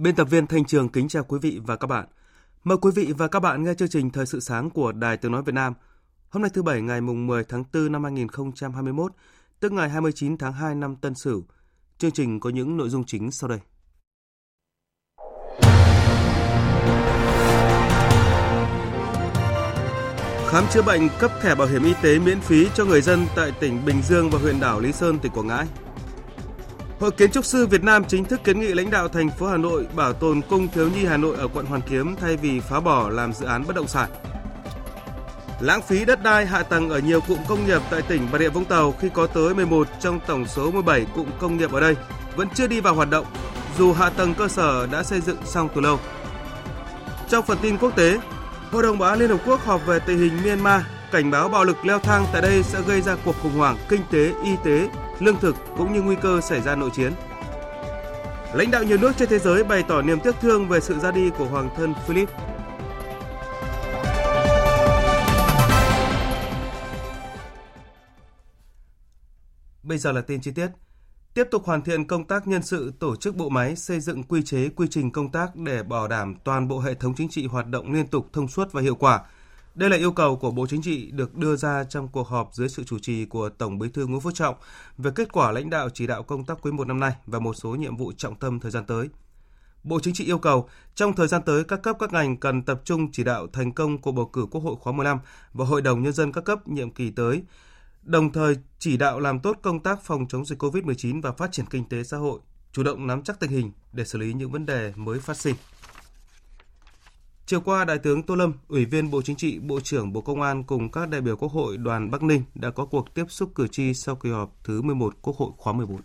Biên tập viên Thanh Trường kính chào quý vị và các bạn. Mời quý vị và các bạn nghe chương trình Thời sự sáng của Đài Tiếng Nói Việt Nam. Hôm nay thứ Bảy ngày mùng 10 tháng 4 năm 2021, tức ngày 29 tháng 2 năm Tân Sửu. Chương trình có những nội dung chính sau đây. Khám chữa bệnh cấp thẻ bảo hiểm y tế miễn phí cho người dân tại tỉnh Bình Dương và huyện đảo Lý Sơn, tỉnh Quảng Ngãi. Hội Kiến trúc sư Việt Nam chính thức kiến nghị lãnh đạo thành phố Hà Nội bảo tồn cung thiếu nhi Hà Nội ở quận Hoàn Kiếm thay vì phá bỏ làm dự án bất động sản. Lãng phí đất đai hạ tầng ở nhiều cụm công nghiệp tại tỉnh Bà Rịa Vũng Tàu khi có tới 11 trong tổng số 17 cụm công nghiệp ở đây vẫn chưa đi vào hoạt động, dù hạ tầng cơ sở đã xây dựng xong từ lâu. Trong phần tin quốc tế, Hội đồng Bảo an Liên Hợp Quốc họp về tình hình Myanmar, cảnh báo bạo lực leo thang tại đây sẽ gây ra cuộc khủng hoảng kinh tế, y tế, lương thực cũng như nguy cơ xảy ra nội chiến. Lãnh đạo nhiều nước trên thế giới bày tỏ niềm tiếc thương về sự ra đi của Hoàng thân Philip. Bây giờ là tin chi tiết. Tiếp tục hoàn thiện công tác nhân sự tổ chức bộ máy, xây dựng quy chế, quy trình công tác để bảo đảm toàn bộ hệ thống chính trị hoạt động liên tục, thông suốt và hiệu quả – đây là yêu cầu của Bộ Chính trị được đưa ra trong cuộc họp dưới sự chủ trì của Tổng Bí thư Nguyễn Phú Trọng về kết quả lãnh đạo chỉ đạo công tác quý 1 năm nay và một số nhiệm vụ trọng tâm thời gian tới. Bộ Chính trị yêu cầu trong thời gian tới các cấp các ngành cần tập trung chỉ đạo thành công cuộc bầu cử Quốc hội khóa 15 và Hội đồng nhân dân các cấp nhiệm kỳ tới, đồng thời chỉ đạo làm tốt công tác phòng chống dịch COVID-19 và phát triển kinh tế xã hội, chủ động nắm chắc tình hình để xử lý những vấn đề mới phát sinh. Chiều qua, Đại tướng Tô Lâm, Ủy viên Bộ Chính trị, Bộ trưởng Bộ Công an cùng các đại biểu Quốc hội đoàn Bắc Ninh đã có cuộc tiếp xúc cử tri sau kỳ họp thứ 11 Quốc hội khóa 14.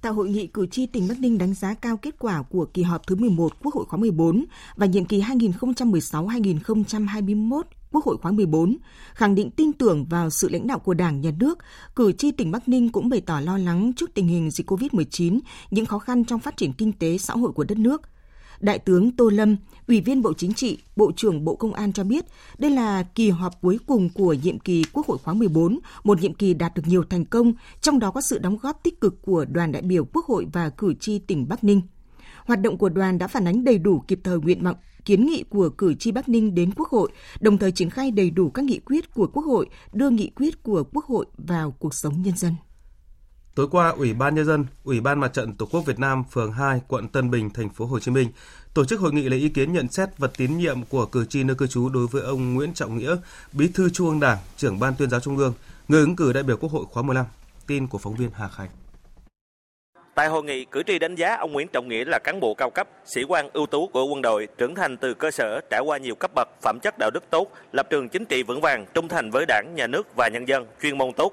Tại hội nghị cử tri tỉnh Bắc Ninh đánh giá cao kết quả của kỳ họp thứ 11 Quốc hội khóa 14 và nhiệm kỳ 2016-2021 Quốc hội khóa 14, khẳng định tin tưởng vào sự lãnh đạo của Đảng, Nhà nước, cử tri tỉnh Bắc Ninh cũng bày tỏ lo lắng trước tình hình dịch COVID-19, những khó khăn trong phát triển kinh tế xã hội của đất nước – Đại tướng Tô Lâm, Ủy viên Bộ Chính trị, Bộ trưởng Bộ Công an cho biết đây là kỳ họp cuối cùng của nhiệm kỳ Quốc hội khóa 14, một nhiệm kỳ đạt được nhiều thành công, trong đó có sự đóng góp tích cực của đoàn đại biểu Quốc hội và cử tri tỉnh Bắc Ninh. Hoạt động của đoàn đã phản ánh đầy đủ kịp thời nguyện vọng, kiến nghị của cử tri Bắc Ninh đến Quốc hội, đồng thời triển khai đầy đủ các nghị quyết của Quốc hội, đưa nghị quyết của Quốc hội vào cuộc sống nhân dân. Tối qua, Ủy ban nhân dân, Ủy ban Mặt trận Tổ quốc Việt Nam phường 2, quận Tân Bình, thành phố Hồ Chí Minh tổ chức hội nghị lấy ý kiến nhận xét vật tín nhiệm của cử tri nơi cư trú đối với ông Nguyễn Trọng Nghĩa, Bí thư Trung ương Đảng, trưởng ban tuyên giáo Trung ương, người ứng cử đại biểu Quốc hội khóa 15. Tin của phóng viên Hà Khánh. Tại hội nghị, cử tri đánh giá ông Nguyễn Trọng Nghĩa là cán bộ cao cấp, sĩ quan ưu tú của quân đội, trưởng thành từ cơ sở, trải qua nhiều cấp bậc, phẩm chất đạo đức tốt, lập trường chính trị vững vàng, trung thành với đảng, nhà nước và nhân dân, chuyên môn tốt,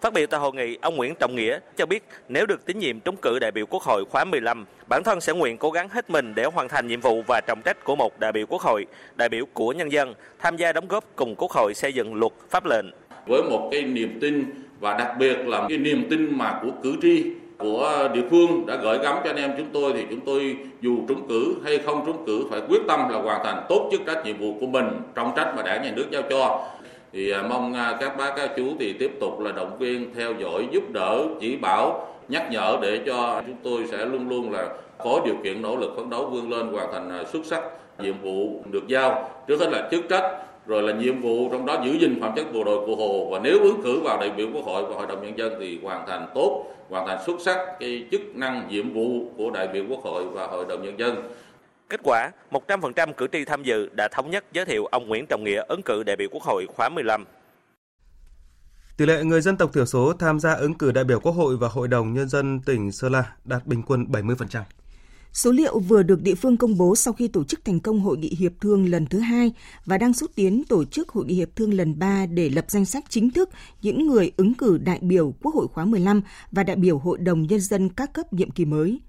Phát biểu tại hội nghị, ông Nguyễn Trọng Nghĩa cho biết nếu được tín nhiệm trúng cử đại biểu Quốc hội khóa 15, bản thân sẽ nguyện cố gắng hết mình để hoàn thành nhiệm vụ và trọng trách của một đại biểu Quốc hội, đại biểu của nhân dân, tham gia đóng góp cùng Quốc hội xây dựng luật, pháp lệnh. Với một cái niềm tin và đặc biệt là cái niềm tin mà của cử tri của địa phương đã gửi gắm cho anh em chúng tôi thì chúng tôi dù trúng cử hay không trúng cử phải quyết tâm là hoàn thành tốt chức trách nhiệm vụ của mình trọng trách mà đảng nhà nước giao cho thì à, mong à, các bác, các chú thì tiếp tục là động viên, theo dõi, giúp đỡ, chỉ bảo, nhắc nhở để cho chúng tôi sẽ luôn luôn là có điều kiện, nỗ lực phấn đấu vươn lên, hoàn thành à, xuất sắc nhiệm vụ được giao. Trước hết là chức trách, rồi là nhiệm vụ trong đó giữ gìn phẩm chất bộ đội cụ hồ. Và nếu ứng cử vào đại biểu quốc hội và hội đồng nhân dân thì hoàn thành tốt, hoàn thành xuất sắc cái chức năng, nhiệm vụ của đại biểu quốc hội và hội đồng nhân dân. Kết quả, 100% cử tri tham dự đã thống nhất giới thiệu ông Nguyễn Trọng Nghĩa ứng cử đại biểu Quốc hội khóa 15. Tỷ lệ người dân tộc thiểu số tham gia ứng cử đại biểu Quốc hội và Hội đồng Nhân dân tỉnh Sơn La đạt bình quân 70%. Số liệu vừa được địa phương công bố sau khi tổ chức thành công hội nghị hiệp thương lần thứ hai và đang xúc tiến tổ chức hội nghị hiệp thương lần 3 để lập danh sách chính thức những người ứng cử đại biểu Quốc hội khóa 15 và đại biểu Hội đồng Nhân dân các cấp nhiệm kỳ mới.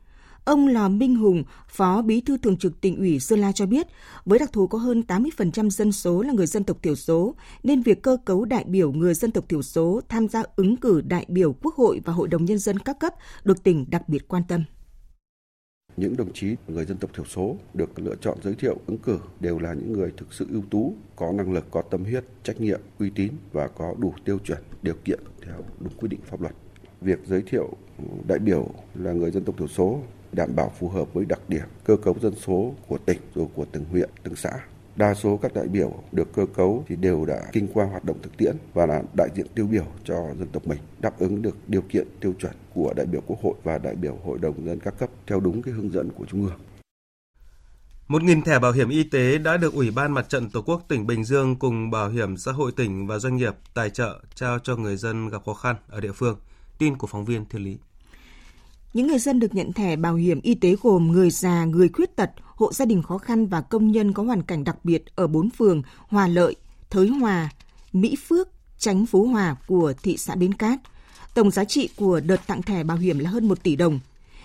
Ông Lò Minh Hùng, Phó Bí thư Thường trực tỉnh ủy Sơn La cho biết, với đặc thù có hơn 80% dân số là người dân tộc thiểu số, nên việc cơ cấu đại biểu người dân tộc thiểu số tham gia ứng cử đại biểu Quốc hội và Hội đồng Nhân dân các cấp được tỉnh đặc biệt quan tâm. Những đồng chí người dân tộc thiểu số được lựa chọn giới thiệu ứng cử đều là những người thực sự ưu tú, có năng lực, có tâm huyết, trách nhiệm, uy tín và có đủ tiêu chuẩn, điều kiện theo đúng quy định pháp luật. Việc giới thiệu đại biểu là người dân tộc thiểu số đảm bảo phù hợp với đặc điểm cơ cấu dân số của tỉnh rồi của từng huyện, từng xã. Đa số các đại biểu được cơ cấu thì đều đã kinh qua hoạt động thực tiễn và là đại diện tiêu biểu cho dân tộc mình, đáp ứng được điều kiện tiêu chuẩn của đại biểu Quốc hội và đại biểu Hội đồng dân các cấp theo đúng cái hướng dẫn của Trung ương. 1.000 thẻ bảo hiểm y tế đã được Ủy ban Mặt trận Tổ quốc tỉnh Bình Dương cùng Bảo hiểm xã hội tỉnh và doanh nghiệp tài trợ trao cho người dân gặp khó khăn ở địa phương. Tin của phóng viên Thiên Lý. Những người dân được nhận thẻ bảo hiểm y tế gồm người già, người khuyết tật, hộ gia đình khó khăn và công nhân có hoàn cảnh đặc biệt ở bốn phường Hòa Lợi, Thới Hòa, Mỹ Phước, Tránh Phú Hòa của thị xã Bến Cát. Tổng giá trị của đợt tặng thẻ bảo hiểm là hơn 1 tỷ đồng.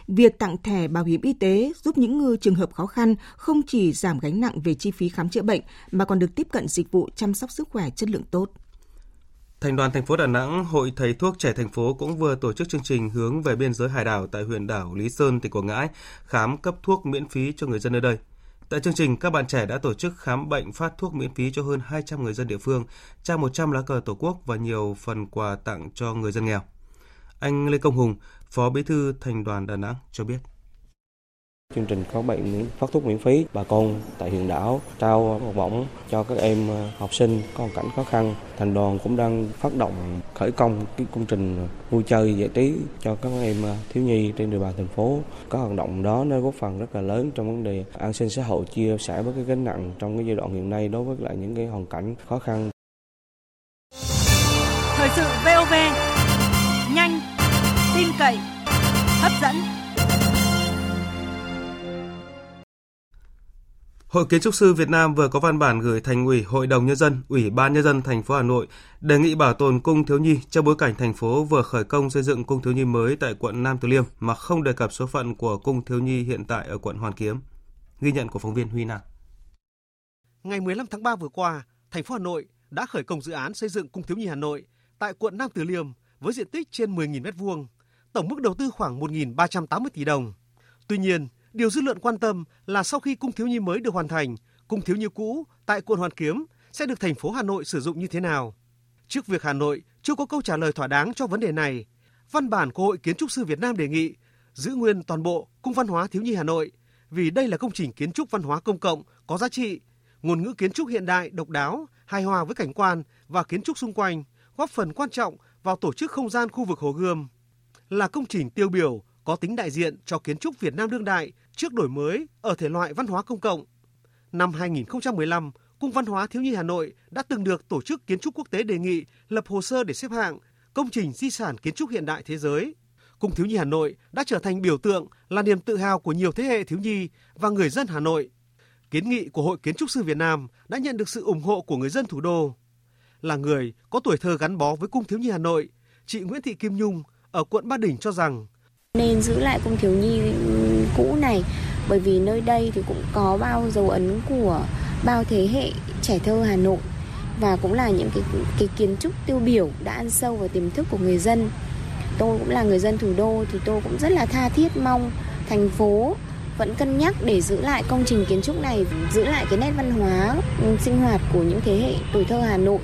Việc tặng thẻ bảo hiểm y tế giúp những người trường hợp khó khăn không chỉ giảm gánh nặng về chi phí khám chữa bệnh mà còn được tiếp cận dịch vụ chăm sóc sức khỏe chất lượng tốt. Thành đoàn thành phố Đà Nẵng, Hội Thầy thuốc trẻ thành phố cũng vừa tổ chức chương trình hướng về biên giới hải đảo tại huyện đảo Lý Sơn, tỉnh Quảng Ngãi, khám cấp thuốc miễn phí cho người dân nơi đây. Tại chương trình, các bạn trẻ đã tổ chức khám bệnh phát thuốc miễn phí cho hơn 200 người dân địa phương, trao 100 lá cờ Tổ quốc và nhiều phần quà tặng cho người dân nghèo. Anh Lê Công Hùng, Phó Bí thư Thành đoàn Đà Nẵng cho biết. Chương trình có bệnh phát thuốc miễn phí bà con tại huyện đảo trao học bổng cho các em ờ, học sinh có hoàn cảnh khó khăn. Thành đoàn cũng đang phát động khởi công cái công trình vui chơi giải trí cho các em ờ, thiếu nhi trên địa bàn thành phố. Có hoạt động đó nó góp phần rất là lớn trong vấn đề an sinh xã hội chia sẻ với cái gánh nặng trong cái giai đoạn hiện nay đối với lại những cái hoàn cảnh khó khăn. Thời sự VOV nhanh, tin cậy, hấp dẫn. Hội Kiến trúc sư Việt Nam vừa có văn bản gửi Thành ủy, Hội đồng nhân dân, Ủy ban nhân dân thành phố Hà Nội đề nghị bảo tồn cung thiếu nhi trong bối cảnh thành phố vừa khởi công xây dựng cung thiếu nhi mới tại quận Nam Từ Liêm mà không đề cập số phận của cung thiếu nhi hiện tại ở quận Hoàn Kiếm. Ghi nhận của phóng viên Huy Nam. Ngày 15 tháng 3 vừa qua, thành phố Hà Nội đã khởi công dự án xây dựng cung thiếu nhi Hà Nội tại quận Nam Từ Liêm với diện tích trên 10.000 m2, tổng mức đầu tư khoảng 1.380 tỷ đồng. Tuy nhiên, Điều dư luận quan tâm là sau khi cung thiếu nhi mới được hoàn thành, cung thiếu nhi cũ tại quận Hoàn Kiếm sẽ được thành phố Hà Nội sử dụng như thế nào? Trước việc Hà Nội chưa có câu trả lời thỏa đáng cho vấn đề này, văn bản của Hội Kiến trúc sư Việt Nam đề nghị giữ nguyên toàn bộ cung văn hóa thiếu nhi Hà Nội vì đây là công trình kiến trúc văn hóa công cộng có giá trị, ngôn ngữ kiến trúc hiện đại độc đáo, hài hòa với cảnh quan và kiến trúc xung quanh, góp phần quan trọng vào tổ chức không gian khu vực Hồ Gươm. Là công trình tiêu biểu có tính đại diện cho kiến trúc Việt Nam đương đại trước đổi mới ở thể loại văn hóa công cộng. Năm 2015, Cung Văn hóa Thiếu nhi Hà Nội đã từng được Tổ chức Kiến trúc Quốc tế đề nghị lập hồ sơ để xếp hạng công trình di sản kiến trúc hiện đại thế giới. Cung Thiếu nhi Hà Nội đã trở thành biểu tượng là niềm tự hào của nhiều thế hệ thiếu nhi và người dân Hà Nội. Kiến nghị của Hội Kiến trúc sư Việt Nam đã nhận được sự ủng hộ của người dân thủ đô. Là người có tuổi thơ gắn bó với Cung Thiếu nhi Hà Nội, chị Nguyễn Thị Kim Nhung ở quận Ba Đình cho rằng nên giữ lại cung thiếu nhi ừ, cũ này bởi vì nơi đây thì cũng có bao dấu ấn của bao thế hệ trẻ thơ Hà Nội và cũng là những cái cái kiến trúc tiêu biểu đã ăn sâu vào tiềm thức của người dân. Tôi cũng là người dân thủ đô thì tôi cũng rất là tha thiết mong thành phố vẫn cân nhắc để giữ lại công trình kiến trúc này, giữ lại cái nét văn hóa ừ, sinh hoạt của những thế hệ tuổi thơ Hà Nội.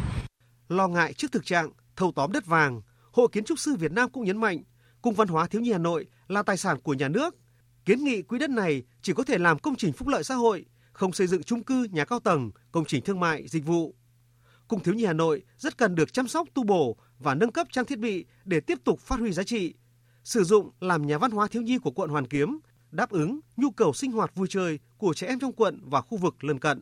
Lo ngại trước thực trạng thâu tóm đất vàng, Hội Kiến trúc sư Việt Nam cũng nhấn mạnh Cung văn hóa thiếu nhi Hà Nội là tài sản của nhà nước. Kiến nghị quỹ đất này chỉ có thể làm công trình phúc lợi xã hội, không xây dựng chung cư, nhà cao tầng, công trình thương mại, dịch vụ. Cung thiếu nhi Hà Nội rất cần được chăm sóc tu bổ và nâng cấp trang thiết bị để tiếp tục phát huy giá trị, sử dụng làm nhà văn hóa thiếu nhi của quận Hoàn Kiếm, đáp ứng nhu cầu sinh hoạt vui chơi của trẻ em trong quận và khu vực lân cận.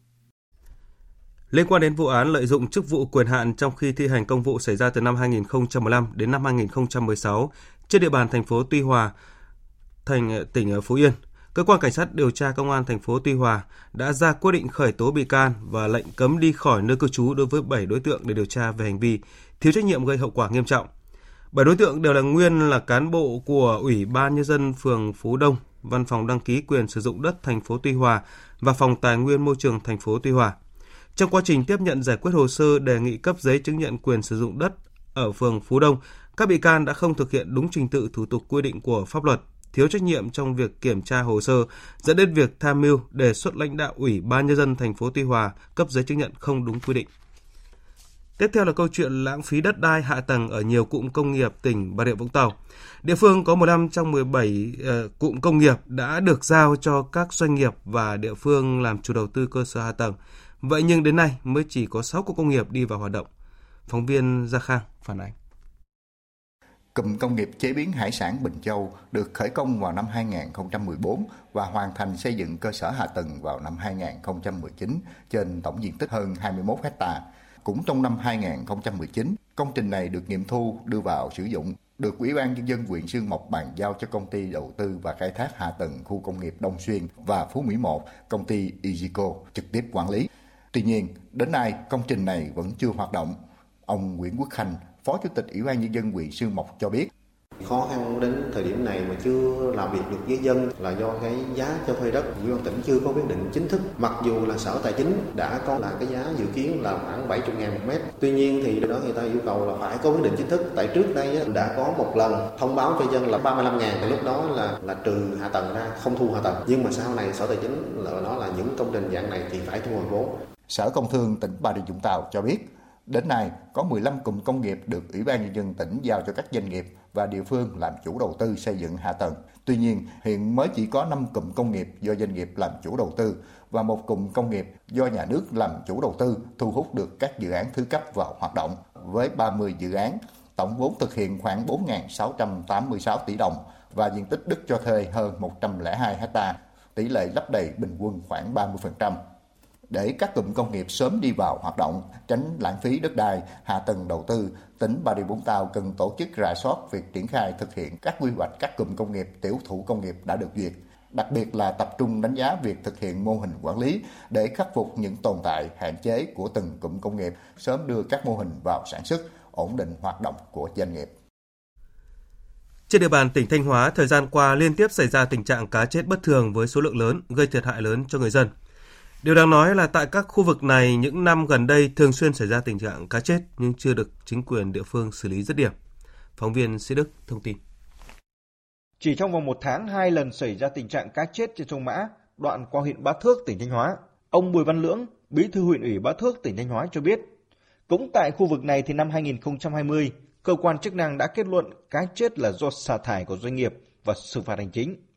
Liên quan đến vụ án lợi dụng chức vụ quyền hạn trong khi thi hành công vụ xảy ra từ năm 2015 đến năm 2016 trên địa bàn thành phố Tuy Hòa, thành tỉnh Phú Yên, cơ quan cảnh sát điều tra công an thành phố Tuy Hòa đã ra quyết định khởi tố bị can và lệnh cấm đi khỏi nơi cư trú đối với 7 đối tượng để điều tra về hành vi thiếu trách nhiệm gây hậu quả nghiêm trọng. Bảy đối tượng đều là nguyên là cán bộ của Ủy ban nhân dân phường Phú Đông, Văn phòng đăng ký quyền sử dụng đất thành phố Tuy Hòa và Phòng Tài nguyên Môi trường thành phố Tuy Hòa. Trong quá trình tiếp nhận giải quyết hồ sơ đề nghị cấp giấy chứng nhận quyền sử dụng đất ở phường Phú Đông, các bị can đã không thực hiện đúng trình tự thủ tục quy định của pháp luật, thiếu trách nhiệm trong việc kiểm tra hồ sơ, dẫn đến việc tham mưu đề xuất lãnh đạo Ủy ban nhân dân thành phố Tuy Hòa cấp giấy chứng nhận không đúng quy định. Tiếp theo là câu chuyện lãng phí đất đai hạ tầng ở nhiều cụm công nghiệp tỉnh Bà Rịa Vũng Tàu. Địa phương có 15 trong 17 uh, ờ, cụm công nghiệp đã được giao cho các doanh nghiệp và địa phương làm chủ đầu tư cơ sở hạ tầng. Vậy nhưng đến nay mới chỉ có 6 cụm công nghiệp đi vào hoạt động. Phóng viên Gia Khang phản ánh. Cụm công nghiệp chế biến hải sản Bình Châu được khởi công vào năm 2014 và hoàn thành xây dựng cơ sở hạ tầng vào năm 2019 trên tổng diện tích hơn 21 hectare cũng trong năm 2019, công trình này được nghiệm thu đưa vào sử dụng, được Ủy ban Nhân dân huyện Sương Mộc bàn giao cho công ty đầu tư và khai thác hạ tầng khu công nghiệp Đông Xuyên và Phú Mỹ 1, công ty IZICO trực tiếp quản lý. Tuy nhiên, đến nay công trình này vẫn chưa hoạt động. Ông Nguyễn Quốc Khanh, Phó Chủ tịch Ủy ban Nhân dân huyện Sương Mộc cho biết, Khó khăn đến thời điểm này mà chưa làm việc được với dân là do cái giá cho thuê đất Ủy ban tỉnh chưa có quyết định chính thức. Mặc dù là Sở Tài chính đã có là cái giá dự kiến là khoảng 70 ngàn một mét. Tuy nhiên thì đó người ta yêu cầu là phải có quyết định chính thức. Tại trước đây đã có một lần thông báo cho dân là 35 ngàn. Lúc đó là là trừ hạ tầng ra, không thu hạ tầng. Nhưng mà sau này Sở Tài chính là nó là những công trình dạng này thì phải thu hồi vốn. Sở Công Thương tỉnh Bà Rịa Vũng Tàu cho biết Đến nay, có 15 cụm công nghiệp được Ủy ban Nhân dân tỉnh giao cho các doanh nghiệp và địa phương làm chủ đầu tư xây dựng hạ tầng. Tuy nhiên, hiện mới chỉ có 5 cụm công nghiệp do doanh nghiệp làm chủ đầu tư và một cụm công nghiệp do nhà nước làm chủ đầu tư thu hút được các dự án thứ cấp vào hoạt động với 30 dự án, tổng vốn thực hiện khoảng 4.686 tỷ đồng và diện tích đất cho thuê hơn 102 ha, tỷ lệ lấp đầy bình quân khoảng 30% để các cụm công nghiệp sớm đi vào hoạt động, tránh lãng phí đất đai, hạ tầng đầu tư, tỉnh Bà Rịa Vũng Tàu cần tổ chức rà soát việc triển khai thực hiện các quy hoạch các cụm công nghiệp, tiểu thủ công nghiệp đã được duyệt, đặc biệt là tập trung đánh giá việc thực hiện mô hình quản lý để khắc phục những tồn tại, hạn chế của từng cụm công nghiệp, sớm đưa các mô hình vào sản xuất, ổn định hoạt động của doanh nghiệp. Trên địa bàn tỉnh Thanh Hóa, thời gian qua liên tiếp xảy ra tình trạng cá chết bất thường với số lượng lớn, gây thiệt hại lớn cho người dân. Điều đáng nói là tại các khu vực này những năm gần đây thường xuyên xảy ra tình trạng cá chết nhưng chưa được chính quyền địa phương xử lý dứt điểm. Phóng viên Sĩ Đức thông tin. Chỉ trong vòng một tháng hai lần xảy ra tình trạng cá chết trên sông Mã, đoạn qua huyện Bá Thước, tỉnh Thanh Hóa. Ông Bùi Văn Lưỡng, bí thư huyện ủy Bá Thước, tỉnh Thanh Hóa cho biết, cũng tại khu vực này thì năm 2020, cơ quan chức năng đã kết luận cá chết là do xả thải của doanh nghiệp và xử phạt hành chính.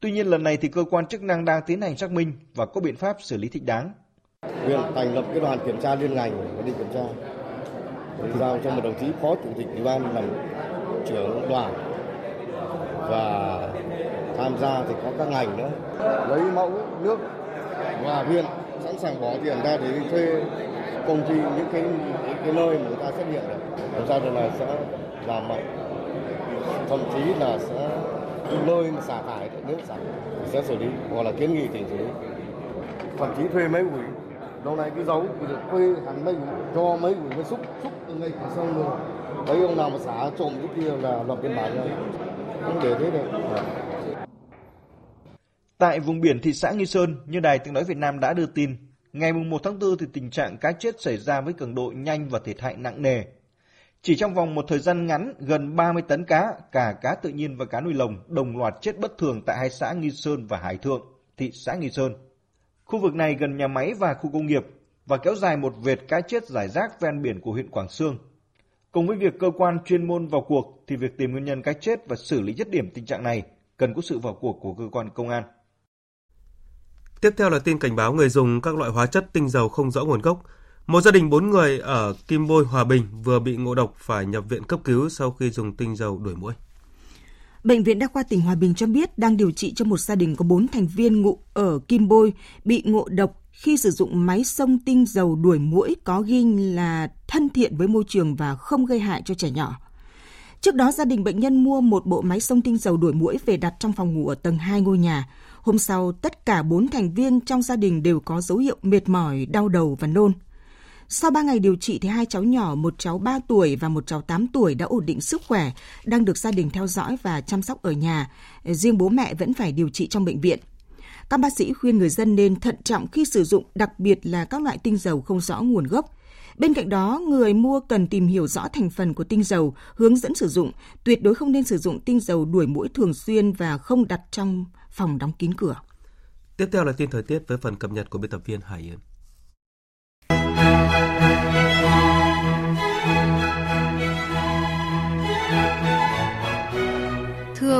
Tuy nhiên lần này thì cơ quan chức năng đang tiến hành xác minh và có biện pháp xử lý thích đáng. Huyện thành lập cái đoàn kiểm tra liên ngành để đi kiểm tra. Giao cho một đồng chí phó chủ tịch ủy ban làm trưởng đoàn và tham gia thì có các ngành nữa lấy mẫu nước và huyện sẵn sàng bỏ tiền ra để thuê công ty những cái những cái nơi mà người ta xét nghiệm được làm sao là sẽ làm mạnh thậm chí là sẽ nơi mà xả thải nước xả sẽ xử lý hoặc là kiến nghị tỉnh xử lý. Thậm chí thuê mấy quỷ lâu nay cái dấu bây được thuê hẳn mấy quỷ cho mấy quỷ mới xúc xúc từ ngay cửa sông luôn. Mấy ông nào mà xả trộm cái kia là lập biên bản rồi. Không để thế được. Tại vùng biển thị xã Nghi Sơn, như Đài Tiếng Nói Việt Nam đã đưa tin, ngày 1 tháng 4 thì tình trạng cá chết xảy ra với cường độ nhanh và thiệt hại nặng nề. Chỉ trong vòng một thời gian ngắn, gần 30 tấn cá, cả cá tự nhiên và cá nuôi lồng đồng loạt chết bất thường tại hai xã Nghi Sơn và Hải Thượng, thị xã Nghi Sơn. Khu vực này gần nhà máy và khu công nghiệp và kéo dài một vệt cá chết giải rác ven biển của huyện Quảng Sương. Cùng với việc cơ quan chuyên môn vào cuộc thì việc tìm nguyên nhân cá chết và xử lý dứt điểm tình trạng này cần có sự vào cuộc của cơ quan công an. Tiếp theo là tin cảnh báo người dùng các loại hóa chất tinh dầu không rõ nguồn gốc một gia đình 4 người ở Kim Bôi, Hòa Bình vừa bị ngộ độc phải nhập viện cấp cứu sau khi dùng tinh dầu đuổi muỗi. Bệnh viện Đa khoa tỉnh Hòa Bình cho biết đang điều trị cho một gia đình có 4 thành viên ngụ ở Kim Bôi bị ngộ độc khi sử dụng máy sông tinh dầu đuổi muỗi có ghi là thân thiện với môi trường và không gây hại cho trẻ nhỏ. Trước đó, gia đình bệnh nhân mua một bộ máy sông tinh dầu đuổi muỗi về đặt trong phòng ngủ ở tầng 2 ngôi nhà. Hôm sau, tất cả 4 thành viên trong gia đình đều có dấu hiệu mệt mỏi, đau đầu và nôn. Sau 3 ngày điều trị thì hai cháu nhỏ, một cháu 3 tuổi và một cháu 8 tuổi đã ổn định sức khỏe, đang được gia đình theo dõi và chăm sóc ở nhà. Riêng bố mẹ vẫn phải điều trị trong bệnh viện. Các bác sĩ khuyên người dân nên thận trọng khi sử dụng, đặc biệt là các loại tinh dầu không rõ nguồn gốc. Bên cạnh đó, người mua cần tìm hiểu rõ thành phần của tinh dầu, hướng dẫn sử dụng, tuyệt đối không nên sử dụng tinh dầu đuổi mũi thường xuyên và không đặt trong phòng đóng kín cửa. Tiếp theo là tin thời tiết với phần cập nhật của biên tập viên Hải Yến.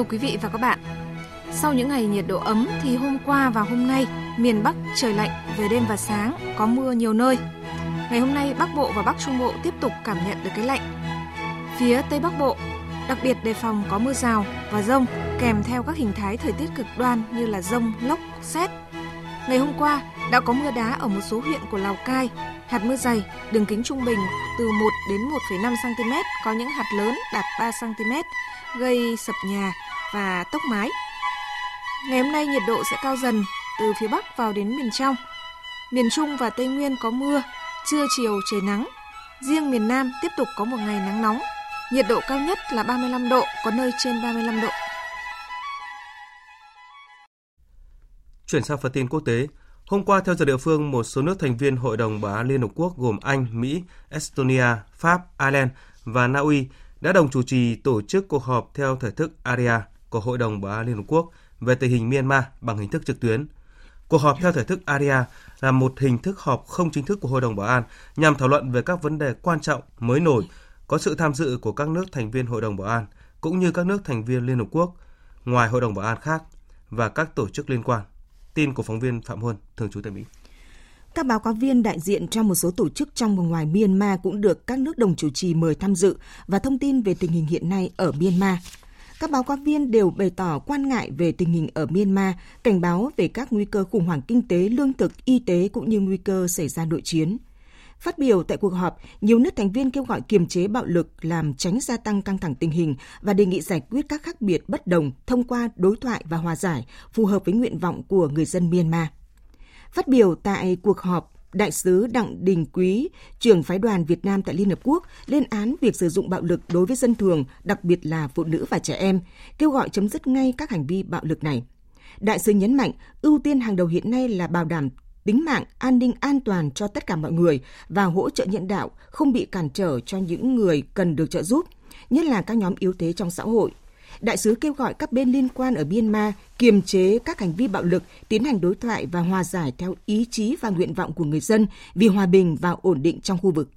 Thưa quý vị và các bạn, sau những ngày nhiệt độ ấm thì hôm qua và hôm nay miền Bắc trời lạnh về đêm và sáng, có mưa nhiều nơi. Ngày hôm nay Bắc Bộ và Bắc Trung Bộ tiếp tục cảm nhận được cái lạnh. Phía Tây Bắc Bộ đặc biệt đề phòng có mưa rào và rông kèm theo các hình thái thời tiết cực đoan như là rông, lốc, xét. Ngày hôm qua đã có mưa đá ở một số huyện của Lào Cai, hạt mưa dày, đường kính trung bình từ 1 đến 1,5 cm, có những hạt lớn đạt 3 cm, gây sập nhà và tốc mái. Ngày hôm nay nhiệt độ sẽ cao dần từ phía Bắc vào đến miền trong. Miền Trung và Tây Nguyên có mưa, trưa chiều trời nắng. Riêng miền Nam tiếp tục có một ngày nắng nóng. Nhiệt độ cao nhất là 35 độ, có nơi trên 35 độ. Chuyển sang phần tin quốc tế, hôm qua theo giờ địa phương, một số nước thành viên Hội đồng Bảo an Liên Hợp Quốc gồm Anh, Mỹ, Estonia, Pháp, Ireland và Na Uy đã đồng chủ trì tổ chức cuộc họp theo thể thức ARIA của Hội đồng Bảo an Liên Hợp Quốc về tình hình Myanmar bằng hình thức trực tuyến. Cuộc họp theo thể thức ARIA là một hình thức họp không chính thức của Hội đồng Bảo an nhằm thảo luận về các vấn đề quan trọng mới nổi, có sự tham dự của các nước thành viên Hội đồng Bảo an cũng như các nước thành viên Liên Hợp Quốc ngoài Hội đồng Bảo an khác và các tổ chức liên quan. Tin của phóng viên Phạm Huân, thường trú tại Mỹ. Các báo cáo viên đại diện cho một số tổ chức trong và ngoài Myanmar cũng được các nước đồng chủ trì mời tham dự và thông tin về tình hình hiện nay ở Myanmar. Các báo cáo viên đều bày tỏ quan ngại về tình hình ở Myanmar, cảnh báo về các nguy cơ khủng hoảng kinh tế, lương thực, y tế cũng như nguy cơ xảy ra nội chiến. Phát biểu tại cuộc họp, nhiều nước thành viên kêu gọi kiềm chế bạo lực làm tránh gia tăng căng thẳng tình hình và đề nghị giải quyết các khác biệt bất đồng thông qua đối thoại và hòa giải phù hợp với nguyện vọng của người dân Myanmar. Phát biểu tại cuộc họp, Đại sứ Đặng Đình Quý, trưởng phái đoàn Việt Nam tại Liên Hợp Quốc, lên án việc sử dụng bạo lực đối với dân thường, đặc biệt là phụ nữ và trẻ em, kêu gọi chấm dứt ngay các hành vi bạo lực này. Đại sứ nhấn mạnh, ưu tiên hàng đầu hiện nay là bảo đảm tính mạng, an ninh an toàn cho tất cả mọi người và hỗ trợ nhân đạo không bị cản trở cho những người cần được trợ giúp, nhất là các nhóm yếu thế trong xã hội. Đại sứ kêu gọi các bên liên quan ở Myanmar kiềm chế các hành vi bạo lực, tiến hành đối thoại và hòa giải theo ý chí và nguyện vọng của người dân vì hòa bình và ổn định trong khu vực.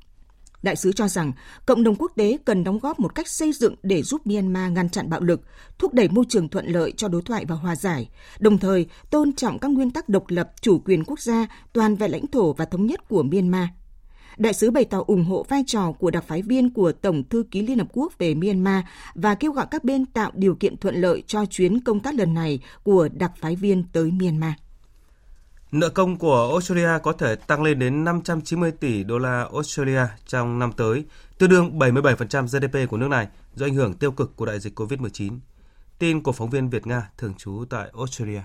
Đại sứ cho rằng cộng đồng quốc tế cần đóng góp một cách xây dựng để giúp Myanmar ngăn chặn bạo lực, thúc đẩy môi trường thuận lợi cho đối thoại và hòa giải, đồng thời tôn trọng các nguyên tắc độc lập, chủ quyền quốc gia, toàn vẹn lãnh thổ và thống nhất của Myanmar. Đại sứ bày tỏ ủng hộ vai trò của đặc phái viên của Tổng thư ký Liên Hợp Quốc về Myanmar và kêu gọi các bên tạo điều kiện thuận lợi cho chuyến công tác lần này của đặc phái viên tới Myanmar. Nợ công của Australia có thể tăng lên đến 590 tỷ đô la Australia trong năm tới, tương đương 77% GDP của nước này do ảnh hưởng tiêu cực của đại dịch COVID-19. Tin của phóng viên Việt Nga thường trú tại Australia.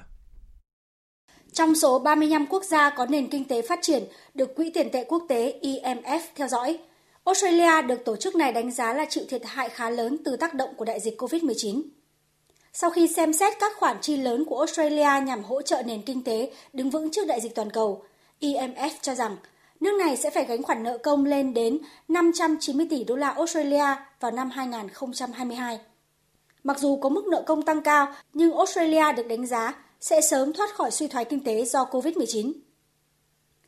Trong số 35 quốc gia có nền kinh tế phát triển được Quỹ tiền tệ quốc tế IMF theo dõi, Australia được tổ chức này đánh giá là chịu thiệt hại khá lớn từ tác động của đại dịch COVID-19. Sau khi xem xét các khoản chi lớn của Australia nhằm hỗ trợ nền kinh tế đứng vững trước đại dịch toàn cầu, IMF cho rằng nước này sẽ phải gánh khoản nợ công lên đến 590 tỷ đô la Australia vào năm 2022. Mặc dù có mức nợ công tăng cao, nhưng Australia được đánh giá sẽ sớm thoát khỏi suy thoái kinh tế do COVID-19.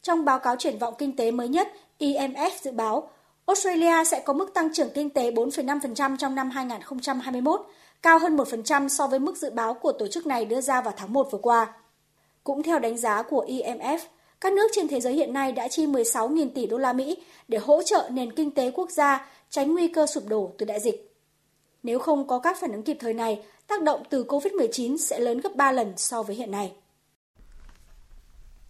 Trong báo cáo triển vọng kinh tế mới nhất, IMF dự báo Australia sẽ có mức tăng trưởng kinh tế 4,5% trong năm 2021, cao hơn 1% so với mức dự báo của tổ chức này đưa ra vào tháng 1 vừa qua. Cũng theo đánh giá của IMF, các nước trên thế giới hiện nay đã chi 16.000 tỷ đô la Mỹ để hỗ trợ nền kinh tế quốc gia tránh nguy cơ sụp đổ từ đại dịch. Nếu không có các phản ứng kịp thời này, tác động từ COVID-19 sẽ lớn gấp 3 lần so với hiện nay.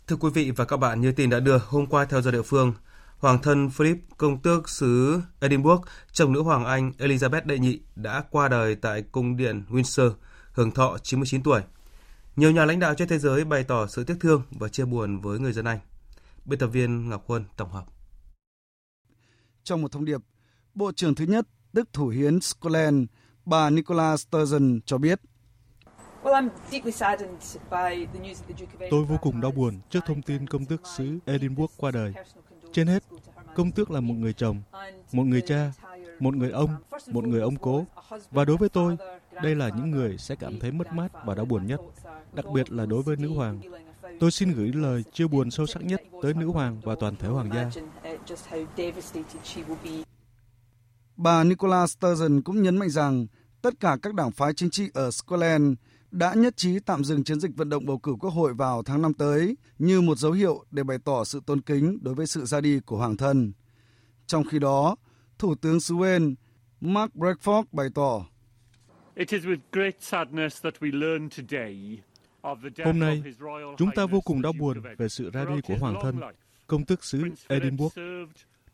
Thưa quý vị và các bạn, như tin đã đưa, hôm qua theo giờ địa phương, Hoàng thân Philip, công tước xứ Edinburgh, chồng nữ hoàng Anh Elizabeth đệ nhị đã qua đời tại cung điện Windsor, hưởng thọ 99 tuổi. Nhiều nhà lãnh đạo trên thế giới bày tỏ sự tiếc thương và chia buồn với người dân Anh. Biên tập viên Ngọc Huân tổng hợp. Trong một thông điệp, Bộ trưởng thứ nhất, tức Thủ hiến Scotland, bà Nicola Sturgeon cho biết. Tôi vô cùng đau buồn trước thông tin công tước xứ Edinburgh qua đời. Trên hết, công tước là một người chồng, một người cha, một người ông, một người ông cố. Và đối với tôi, đây là những người sẽ cảm thấy mất mát và đau buồn nhất, đặc biệt là đối với nữ hoàng. Tôi xin gửi lời chia buồn sâu sắc nhất tới nữ hoàng và toàn thể hoàng gia. Bà Nicola Sturgeon cũng nhấn mạnh rằng tất cả các đảng phái chính trị ở Scotland đã nhất trí tạm dừng chiến dịch vận động bầu cử quốc hội vào tháng năm tới như một dấu hiệu để bày tỏ sự tôn kính đối với sự ra đi của hoàng thân. Trong khi đó, Thủ tướng xứ Wales Mark Bradford bày tỏ Hôm nay, chúng ta vô cùng đau buồn về sự ra đi của hoàng thân, công tước xứ Edinburgh.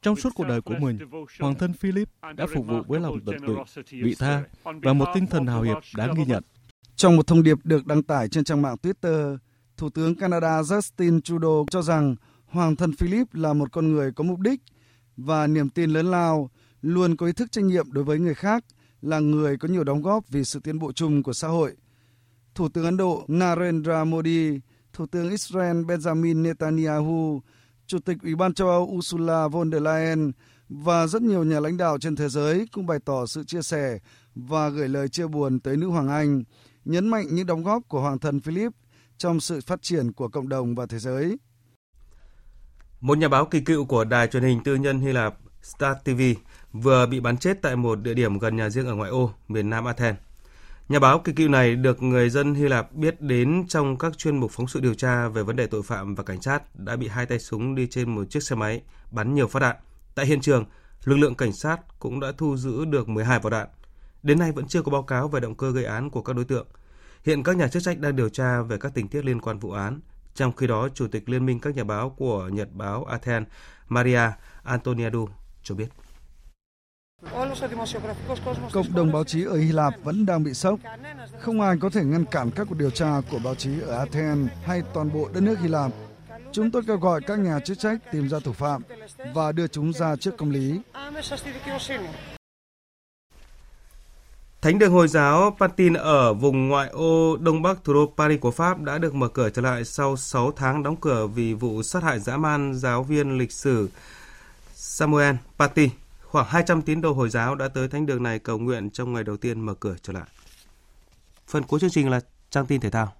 Trong suốt cuộc đời của mình, Hoàng thân Philip đã phục vụ với lòng tận tụy, vị tha và một tinh thần hào hiệp đáng ghi nhận. Trong một thông điệp được đăng tải trên trang mạng Twitter, Thủ tướng Canada Justin Trudeau cho rằng Hoàng thân Philip là một con người có mục đích và niềm tin lớn lao, luôn có ý thức trách nhiệm đối với người khác, là người có nhiều đóng góp vì sự tiến bộ chung của xã hội. Thủ tướng Ấn Độ Narendra Modi, Thủ tướng Israel Benjamin Netanyahu, Chủ tịch Ủy ban châu Âu Ursula von der Leyen và rất nhiều nhà lãnh đạo trên thế giới cũng bày tỏ sự chia sẻ và gửi lời chia buồn tới nữ hoàng Anh, nhấn mạnh những đóng góp của hoàng thân Philip trong sự phát triển của cộng đồng và thế giới. Một nhà báo kỳ cựu của đài truyền hình tư nhân Hy Lạp Star TV vừa bị bắn chết tại một địa điểm gần nhà riêng ở ngoại ô, miền Nam Athens. Nhà báo kỳ cựu này được người dân Hy Lạp biết đến trong các chuyên mục phóng sự điều tra về vấn đề tội phạm và cảnh sát đã bị hai tay súng đi trên một chiếc xe máy bắn nhiều phát đạn. Tại hiện trường, lực lượng cảnh sát cũng đã thu giữ được 12 vỏ đạn. Đến nay vẫn chưa có báo cáo về động cơ gây án của các đối tượng. Hiện các nhà chức trách đang điều tra về các tình tiết liên quan vụ án. Trong khi đó, Chủ tịch Liên minh các nhà báo của Nhật báo Athens, Maria Antoniadou cho biết. Cộng đồng báo chí ở Hy Lạp vẫn đang bị sốc. Không ai có thể ngăn cản các cuộc điều tra của báo chí ở Athens hay toàn bộ đất nước Hy Lạp. Chúng tôi kêu gọi các nhà chức trách tìm ra thủ phạm và đưa chúng ra trước công lý. Thánh đường Hồi giáo Pantin ở vùng ngoại ô Đông Bắc thủ đô Paris của Pháp đã được mở cửa trở lại sau 6 tháng đóng cửa vì vụ sát hại dã man giáo viên lịch sử Samuel Paty. Khoảng 200 tín đồ Hồi giáo đã tới thánh đường này cầu nguyện trong ngày đầu tiên mở cửa trở lại. Phần cuối chương trình là trang tin thể thao.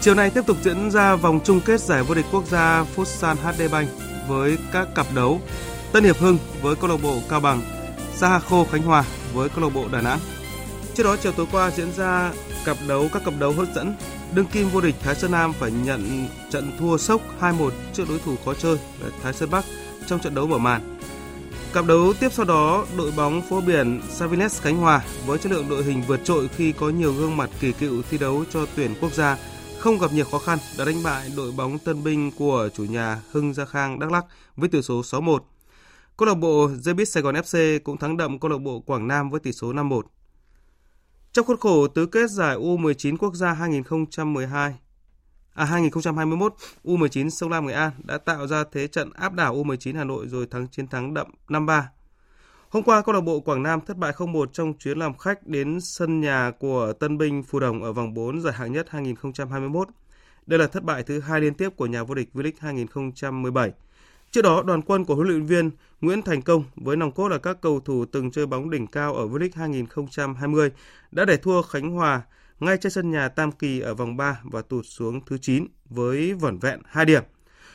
Chiều nay tiếp tục diễn ra vòng chung kết giải vô địch quốc gia Futsal HD Bank với các cặp đấu Tân Hiệp Hưng với câu lạc bộ Cao Bằng, Sahaco Khánh Hòa với câu lạc bộ Đà Nẵng. Trước đó chiều tối qua diễn ra cặp đấu các cặp đấu hấp dẫn. Đương kim vô địch Thái Sơn Nam phải nhận trận thua sốc 2-1 trước đối thủ khó chơi là Thái Sơn Bắc trong trận đấu mở màn. Cặp đấu tiếp sau đó, đội bóng phố biển Savines Khánh Hòa với chất lượng đội hình vượt trội khi có nhiều gương mặt kỳ cựu thi đấu cho tuyển quốc gia không gặp nhiều khó khăn đã đánh bại đội bóng tân binh của chủ nhà Hưng Gia Khang Đắk Lắk với tỷ số 6-1. Câu lạc bộ Zebit Sài Gòn FC cũng thắng đậm câu lạc bộ Quảng Nam với tỷ số 5-1. Trong khuôn khổ tứ kết giải U19 quốc gia 2012, à 2021, U19 Sông Lam Nghệ An đã tạo ra thế trận áp đảo U19 Hà Nội rồi thắng chiến thắng đậm 5-3. Hôm qua, câu lạc bộ Quảng Nam thất bại 0-1 trong chuyến làm khách đến sân nhà của Tân binh Phù Đồng ở vòng 4 giải hạng nhất 2021. Đây là thất bại thứ hai liên tiếp của nhà vô địch V-League 2017. Trước đó, đoàn quân của huấn luyện viên Nguyễn Thành Công với nòng cốt là các cầu thủ từng chơi bóng đỉnh cao ở V-League 2020 đã để thua Khánh Hòa ngay trên sân nhà Tam Kỳ ở vòng 3 và tụt xuống thứ 9 với vỏn vẹn 2 điểm.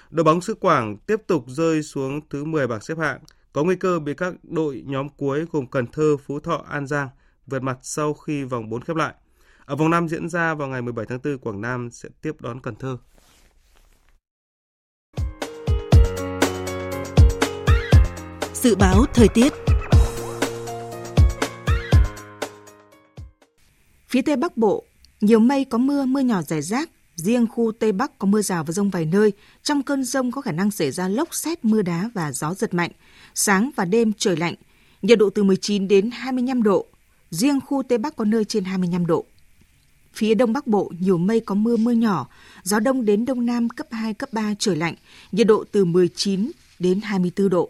Đội bóng xứ Quảng tiếp tục rơi xuống thứ 10 bảng xếp hạng, có nguy cơ bị các đội nhóm cuối gồm Cần Thơ, Phú Thọ, An Giang vượt mặt sau khi vòng 4 khép lại. Ở vòng 5 diễn ra vào ngày 17 tháng 4, Quảng Nam sẽ tiếp đón Cần Thơ. Dự báo thời tiết Phía Tây Bắc Bộ, nhiều mây có mưa, mưa nhỏ rải rác, riêng khu Tây Bắc có mưa rào và rông vài nơi. Trong cơn rông có khả năng xảy ra lốc xét, mưa đá và gió giật mạnh. Sáng và đêm trời lạnh, nhiệt độ từ 19 đến 25 độ. Riêng khu Tây Bắc có nơi trên 25 độ. Phía Đông Bắc Bộ nhiều mây có mưa mưa nhỏ, gió đông đến đông nam cấp 2, cấp 3 trời lạnh, nhiệt độ từ 19 đến 24 độ.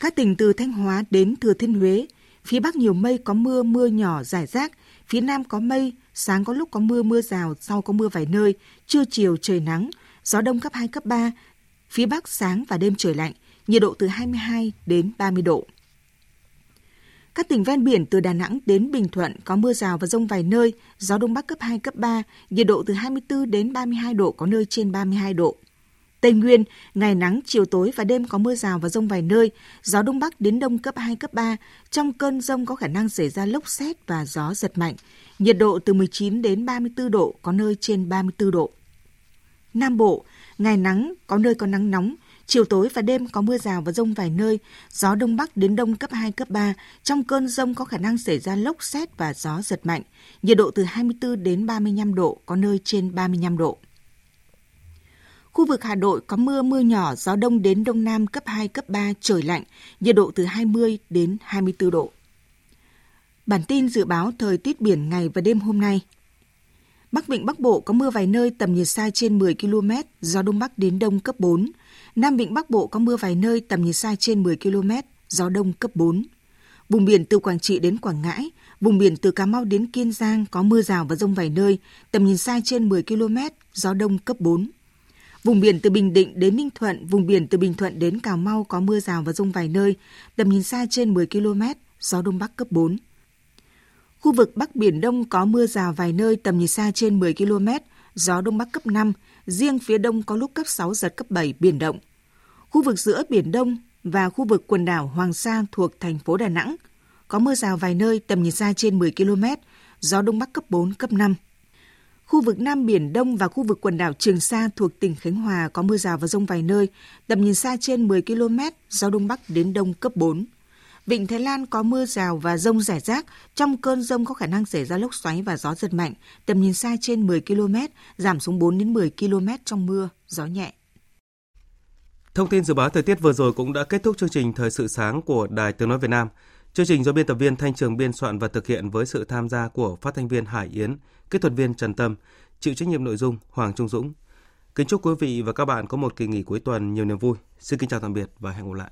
Các tỉnh từ Thanh Hóa đến Thừa Thiên Huế, phía Bắc nhiều mây có mưa mưa nhỏ rải rác, phía Nam có mây, sáng có lúc có mưa mưa rào, sau có mưa vài nơi, trưa chiều trời nắng, gió đông cấp 2, cấp 3, phía Bắc sáng và đêm trời lạnh, nhiệt độ từ 22 đến 30 độ. Các tỉnh ven biển từ Đà Nẵng đến Bình Thuận có mưa rào và rông vài nơi, gió đông bắc cấp 2, cấp 3, nhiệt độ từ 24 đến 32 độ, có nơi trên 32 độ. Tây Nguyên, ngày nắng, chiều tối và đêm có mưa rào và rông vài nơi, gió đông bắc đến đông cấp 2, cấp 3. Trong cơn rông có khả năng xảy ra lốc xét và gió giật mạnh. Nhiệt độ từ 19 đến 34 độ, có nơi trên 34 độ. Nam Bộ, ngày nắng, có nơi có nắng nóng, Chiều tối và đêm có mưa rào và rông vài nơi, gió đông bắc đến đông cấp 2, cấp 3. Trong cơn rông có khả năng xảy ra lốc xét và gió giật mạnh. Nhiệt độ từ 24 đến 35 độ, có nơi trên 35 độ. Khu vực Hà Nội có mưa mưa nhỏ, gió đông đến đông nam cấp 2, cấp 3, trời lạnh, nhiệt độ từ 20 đến 24 độ. Bản tin dự báo thời tiết biển ngày và đêm hôm nay. Bắc Vịnh Bắc Bộ có mưa vài nơi tầm nhìn xa trên 10 km, gió đông bắc đến đông cấp 4. Nam Vịnh Bắc Bộ có mưa vài nơi tầm nhìn xa trên 10 km, gió đông cấp 4. Vùng biển từ Quảng Trị đến Quảng Ngãi, vùng biển từ Cà Mau đến Kiên Giang có mưa rào và rông vài nơi, tầm nhìn xa trên 10 km, gió đông cấp 4. Vùng biển từ Bình Định đến Ninh Thuận, vùng biển từ Bình Thuận đến Cà Mau có mưa rào và rông vài nơi, tầm nhìn xa trên 10 km, gió đông bắc cấp 4. Khu vực Bắc Biển Đông có mưa rào vài nơi tầm nhìn xa trên 10 km, gió Đông Bắc cấp 5, riêng phía Đông có lúc cấp 6 giật cấp 7 biển động. Khu vực giữa Biển Đông và khu vực quần đảo Hoàng Sa thuộc thành phố Đà Nẵng có mưa rào vài nơi tầm nhìn xa trên 10 km, gió Đông Bắc cấp 4, cấp 5. Khu vực Nam Biển Đông và khu vực quần đảo Trường Sa thuộc tỉnh Khánh Hòa có mưa rào và rông vài nơi, tầm nhìn xa trên 10 km, gió Đông Bắc đến Đông cấp 4. Vịnh Thái Lan có mưa rào và rông rải rác. Trong cơn rông có khả năng xảy ra lốc xoáy và gió giật mạnh. Tầm nhìn xa trên 10 km, giảm xuống 4 đến 10 km trong mưa, gió nhẹ. Thông tin dự báo thời tiết vừa rồi cũng đã kết thúc chương trình Thời sự sáng của Đài Tiếng Nói Việt Nam. Chương trình do biên tập viên Thanh Trường biên soạn và thực hiện với sự tham gia của phát thanh viên Hải Yến, kỹ thuật viên Trần Tâm, chịu trách nhiệm nội dung Hoàng Trung Dũng. Kính chúc quý vị và các bạn có một kỳ nghỉ cuối tuần nhiều niềm vui. Xin kính chào tạm biệt và hẹn gặp lại.